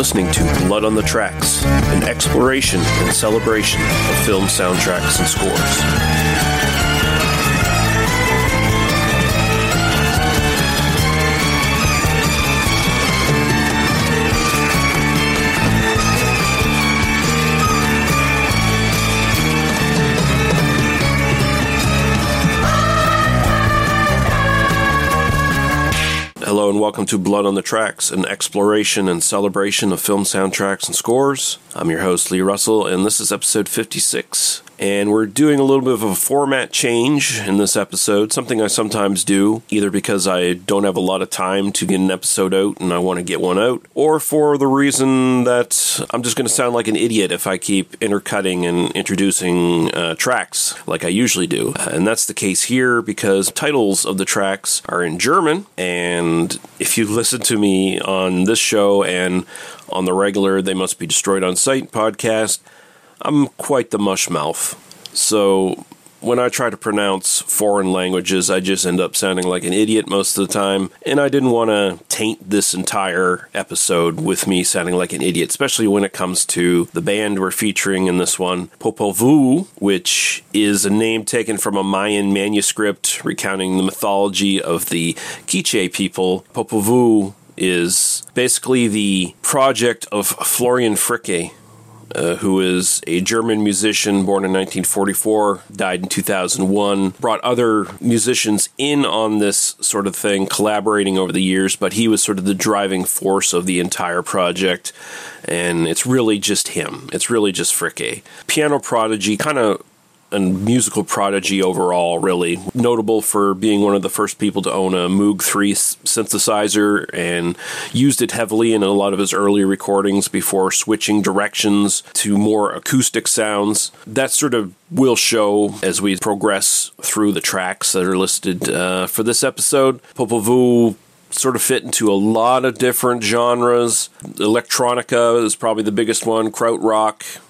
listening to Blood on the Tracks, an exploration and celebration of film soundtracks and scores. Hello and welcome to Blood on the Tracks, an exploration and celebration of film soundtracks and scores. I'm your host, Lee Russell, and this is episode 56. And we're doing a little bit of a format change in this episode, something I sometimes do, either because I don't have a lot of time to get an episode out and I want to get one out, or for the reason that I'm just going to sound like an idiot if I keep intercutting and introducing uh, tracks like I usually do. And that's the case here because titles of the tracks are in German, and if you listen to me on this show and on the regular They Must Be Destroyed on sight podcast, I'm quite the mush mouth. So when I try to pronounce foreign languages, I just end up sounding like an idiot most of the time. And I didn't want to taint this entire episode with me sounding like an idiot, especially when it comes to the band we're featuring in this one, Popol Vuh, which is a name taken from a Mayan manuscript recounting the mythology of the Quiche people. Popol Vuh is basically the project of Florian Fricke, uh, who is a German musician born in 1944, died in 2001, brought other musicians in on this sort of thing, collaborating over the years, but he was sort of the driving force of the entire project. And it's really just him. It's really just Fricke. Piano prodigy, kind of a musical prodigy overall, really. Notable for being one of the first people to own a Moog 3 synthesizer and used it heavily in a lot of his early recordings before switching directions to more acoustic sounds. That sort of will show as we progress through the tracks that are listed uh, for this episode. Popol Vuh sort of fit into a lot of different genres. Electronica is probably the biggest one, krautrock,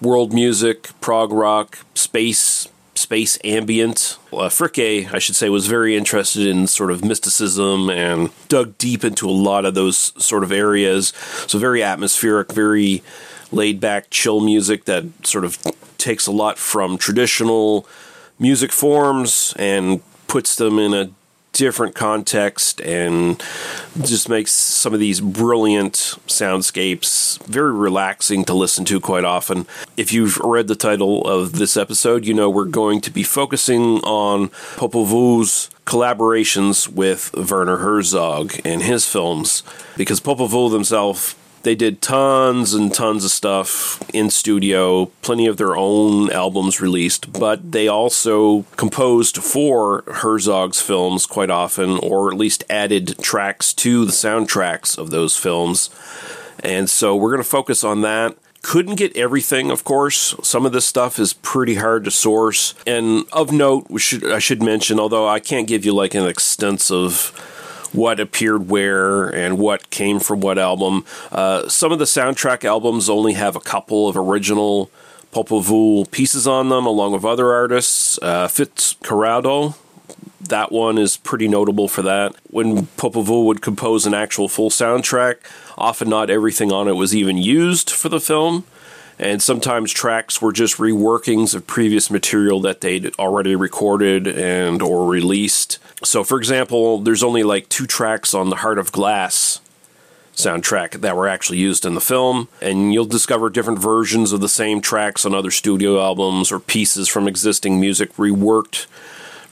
world music, prog rock, space, space ambient. Uh, Fricke, I should say, was very interested in sort of mysticism and dug deep into a lot of those sort of areas. So very atmospheric, very laid back, chill music that sort of takes a lot from traditional music forms and puts them in a different context and just makes some of these brilliant soundscapes very relaxing to listen to quite often. If you've read the title of this episode, you know we're going to be focusing on Popol Vuh's collaborations with Werner Herzog and his films because Popol Vuh themselves they did tons and tons of stuff in studio, plenty of their own albums released, but they also composed for Herzog's films quite often, or at least added tracks to the soundtracks of those films. And so we're going to focus on that. Couldn't get everything, of course. Some of this stuff is pretty hard to source. And of note, we should I should mention, although I can't give you like an extensive what appeared where and what came from what album. Uh, some of the soundtrack albums only have a couple of original Popol Vuh pieces on them, along with other artists. Uh, Fitzcarraldo, that one is pretty notable for that. When Popol Vuh would compose an actual full soundtrack, often not everything on it was even used for the film and sometimes tracks were just reworkings of previous material that they'd already recorded and or released. So for example, there's only like two tracks on the Heart of Glass soundtrack that were actually used in the film and you'll discover different versions of the same tracks on other studio albums or pieces from existing music reworked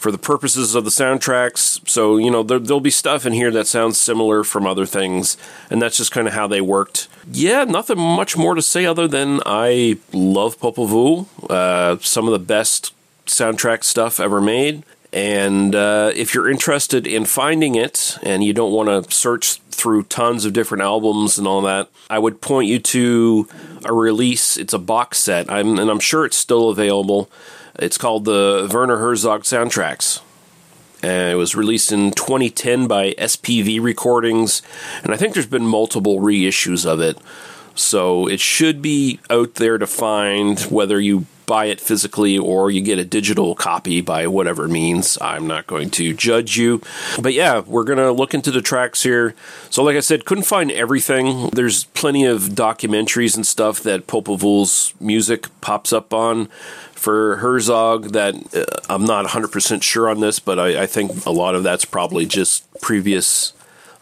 for the purposes of the soundtracks. So, you know, there, will be stuff in here that sounds similar from other things, and that's just kind of how they worked. Yeah, nothing much more to say other than I love Popol Vuh. Uh, some of the best soundtrack stuff ever made. And uh, if you're interested in finding it and you don't want to search through tons of different albums and all that, I would point you to a release. It's a box set, I'm, and I'm sure it's still available. It's called the Werner Herzog Soundtracks. And it was released in 2010 by SPV Recordings, and I think there's been multiple reissues of it. So it should be out there to find whether you buy it physically or you get a digital copy by whatever means. I'm not going to judge you. But yeah, we're going to look into the tracks here. So, like I said, couldn't find everything. There's plenty of documentaries and stuff that Popol Vuh's music pops up on for Herzog that uh, I'm not 100% sure on this, but I, I, think a lot of that's probably just previous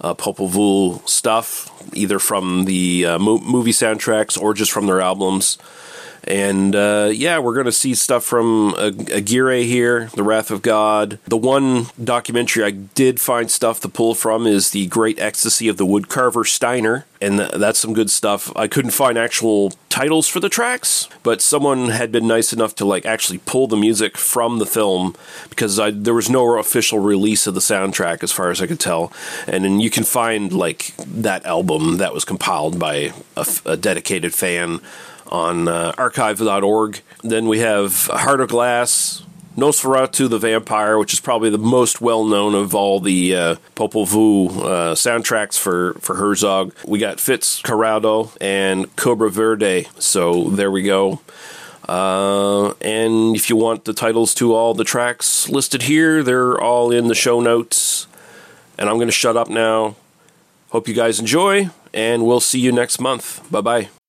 uh, Popol Vuh stuff, either from the uh, mo- movie soundtracks or just from their albums. And uh, yeah, we're going to see stuff from Aguirre here, The Wrath of God. The one documentary I did find stuff to pull from is The Great Ecstasy of the Woodcarver Steiner. And th- that's some good stuff. I couldn't find actual titles for the tracks, but someone had been nice enough to like actually pull the music from the film because I, there was no official release of the soundtrack as far as I could tell. And then you can find like that album that was compiled by a dedicated fan on uh, archive.org. Then we have Heart of Glass, Nosferatu the Vampire, which is probably the most well known of all the uh, Popol Vuh uh, soundtracks for, for Herzog. We got Fitzcarraldo and Cobra Verde. So there we go. Uh, and if you want the titles to all the tracks listed here, they're all in the show notes. And I'm going to shut up now. Hope you guys enjoy, and we'll see you next month. Bye bye.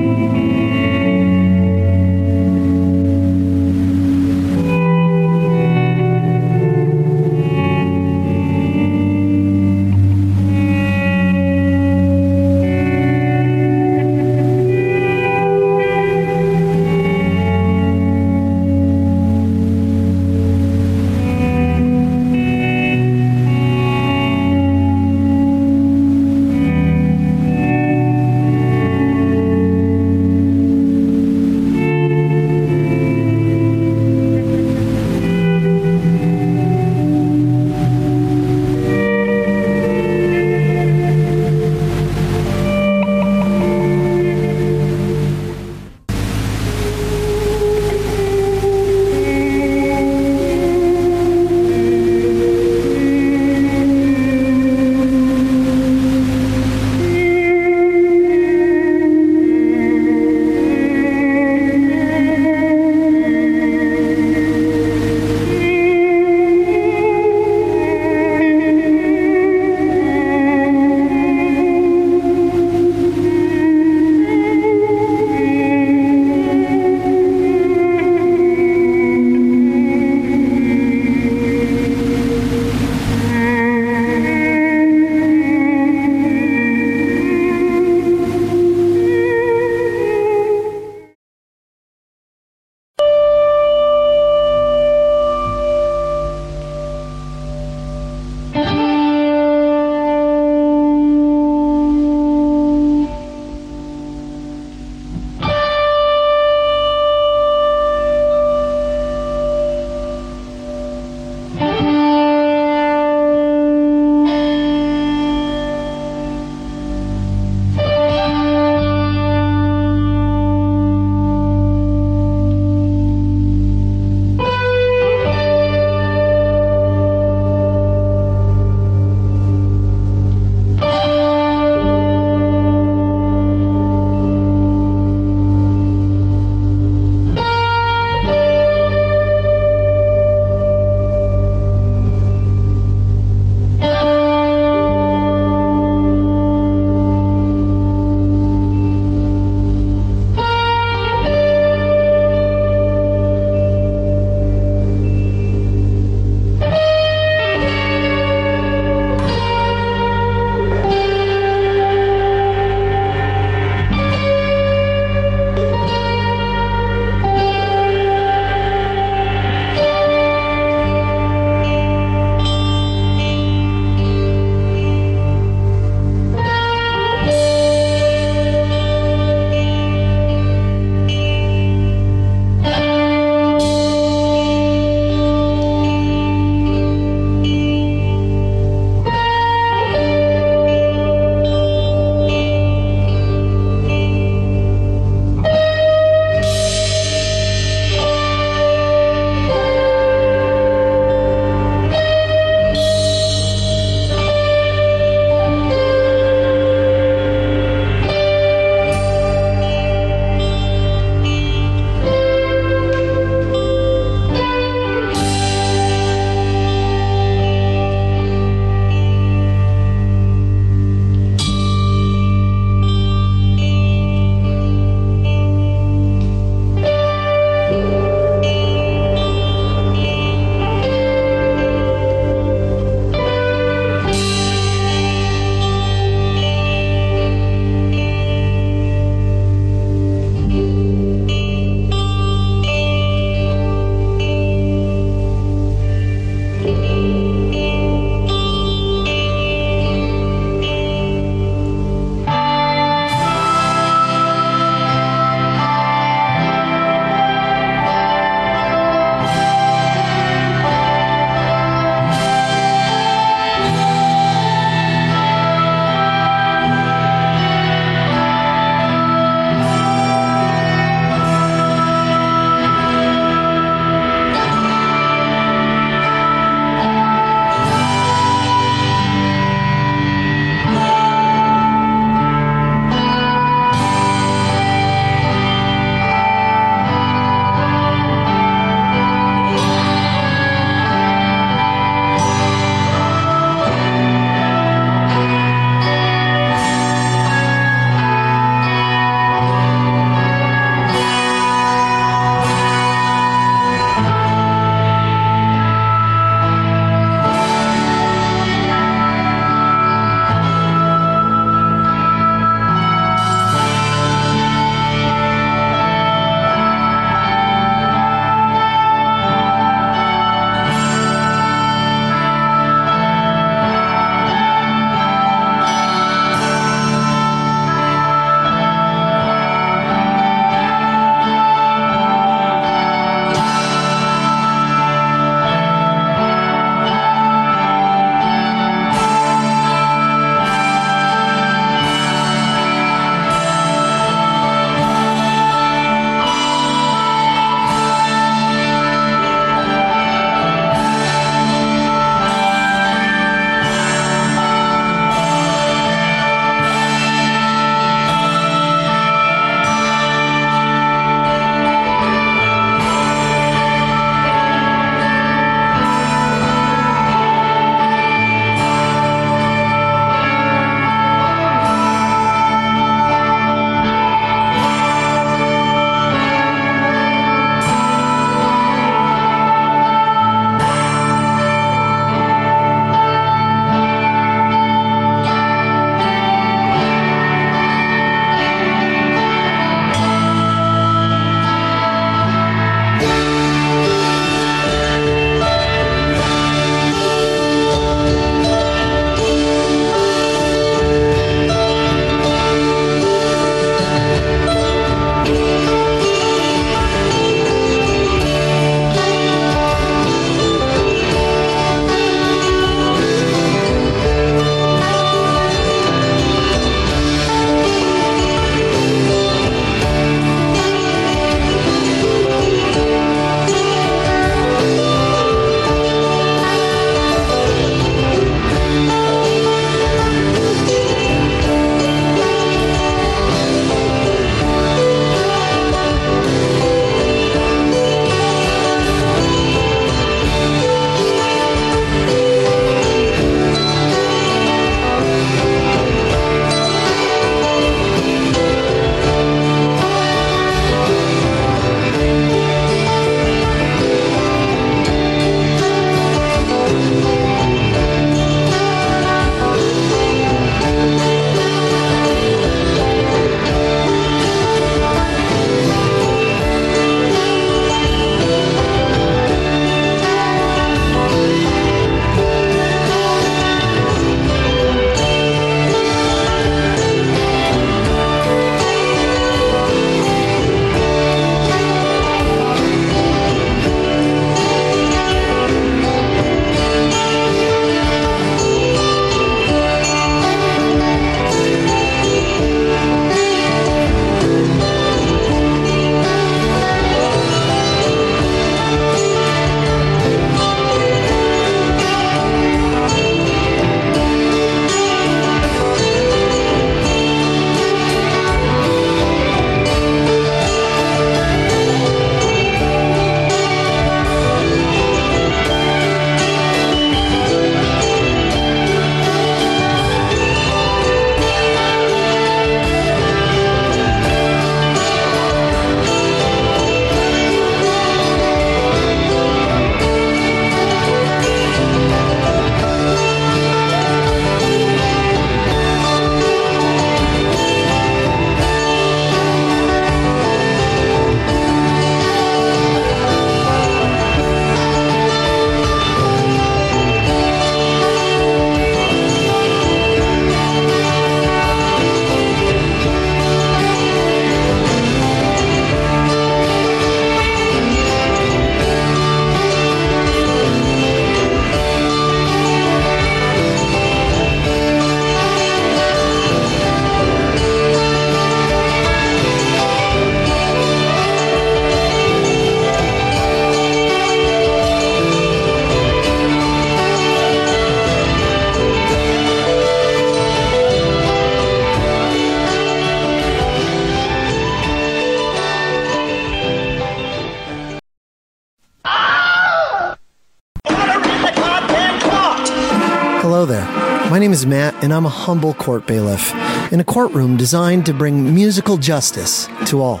Name is Matt, and I'm a humble court bailiff in a courtroom designed to bring musical justice to all.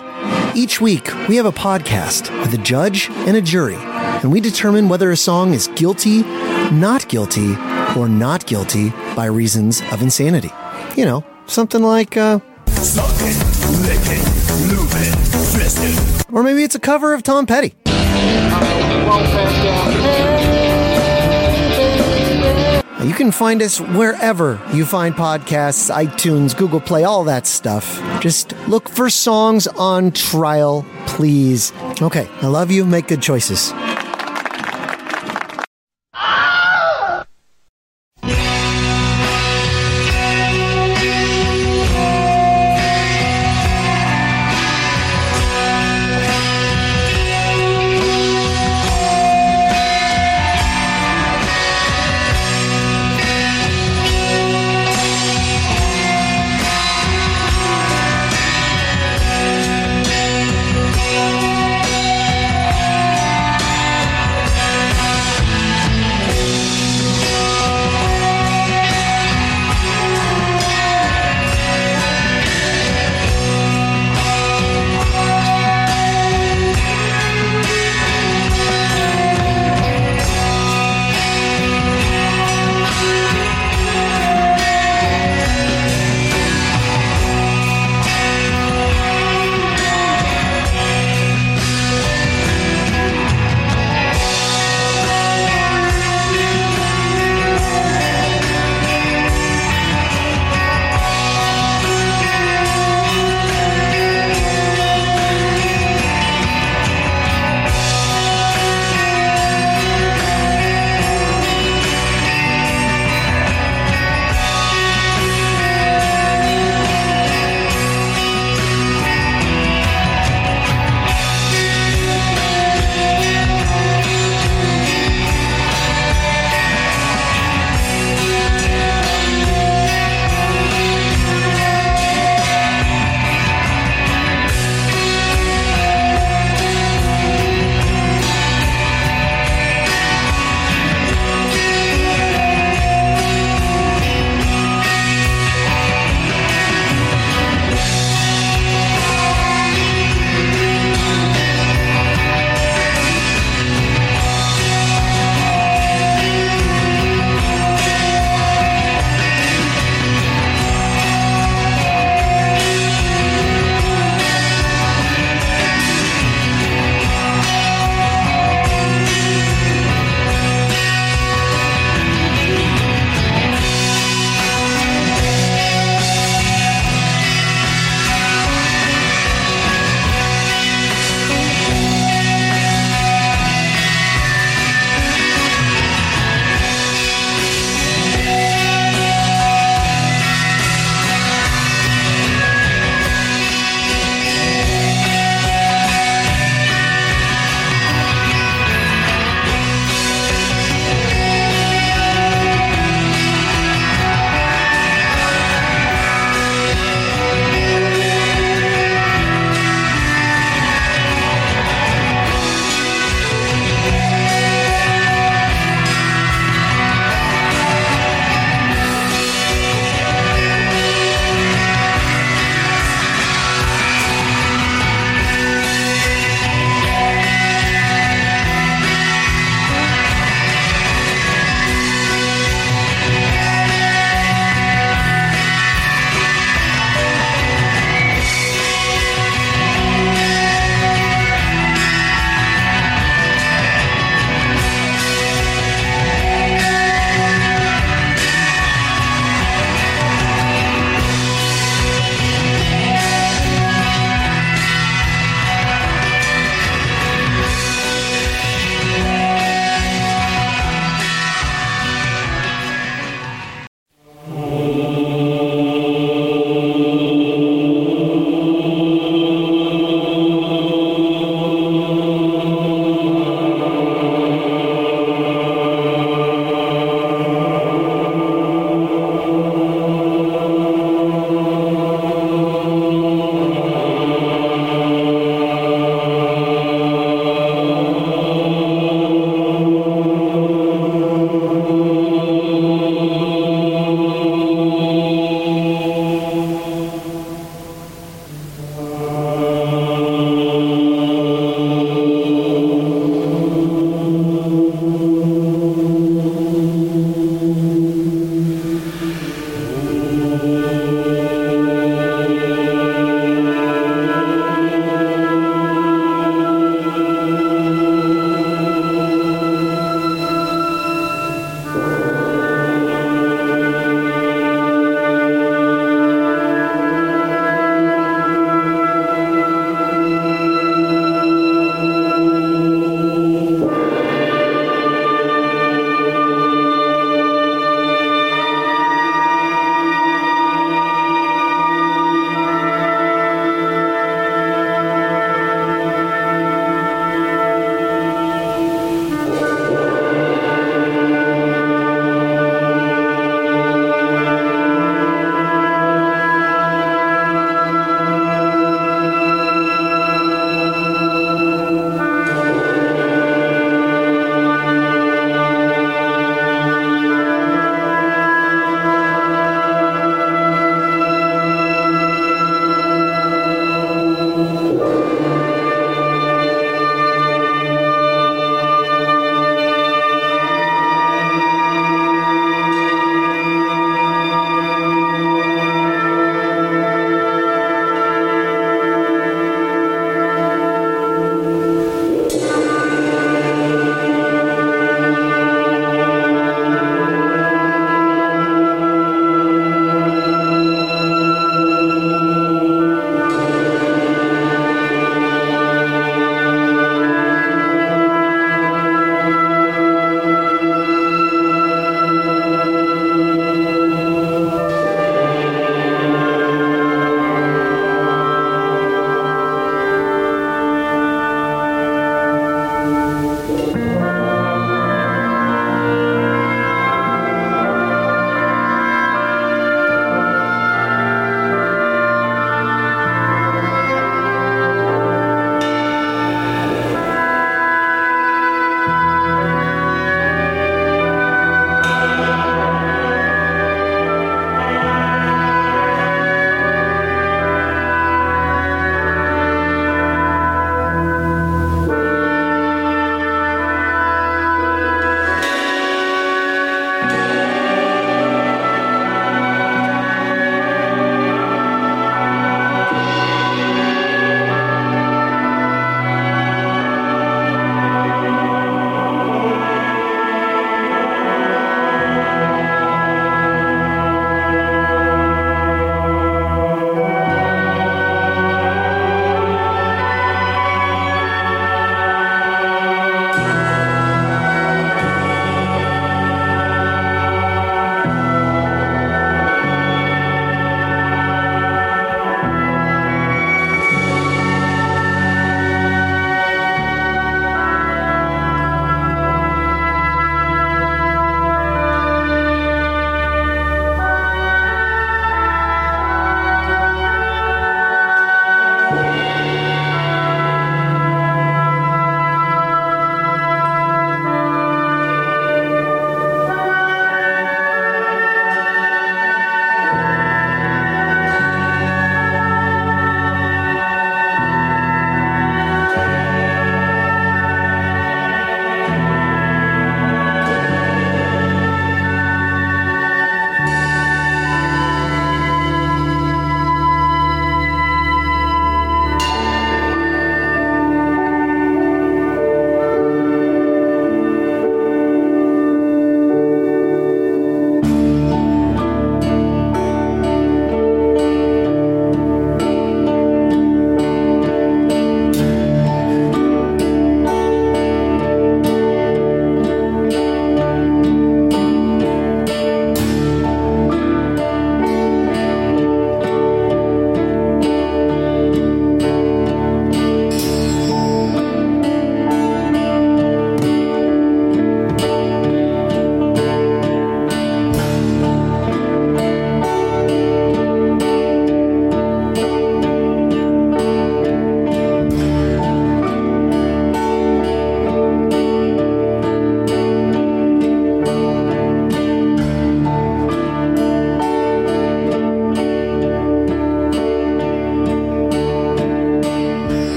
Each week, we have a podcast with a judge and a jury, and we determine whether a song is guilty, not guilty, or not guilty by reasons of insanity. You know, something like, uh, or maybe it's a cover of Tom Petty. You can find us wherever you find podcasts, iTunes, Google Play, all that stuff. Just look for songs on trial, please. Okay, I love you. Make good choices.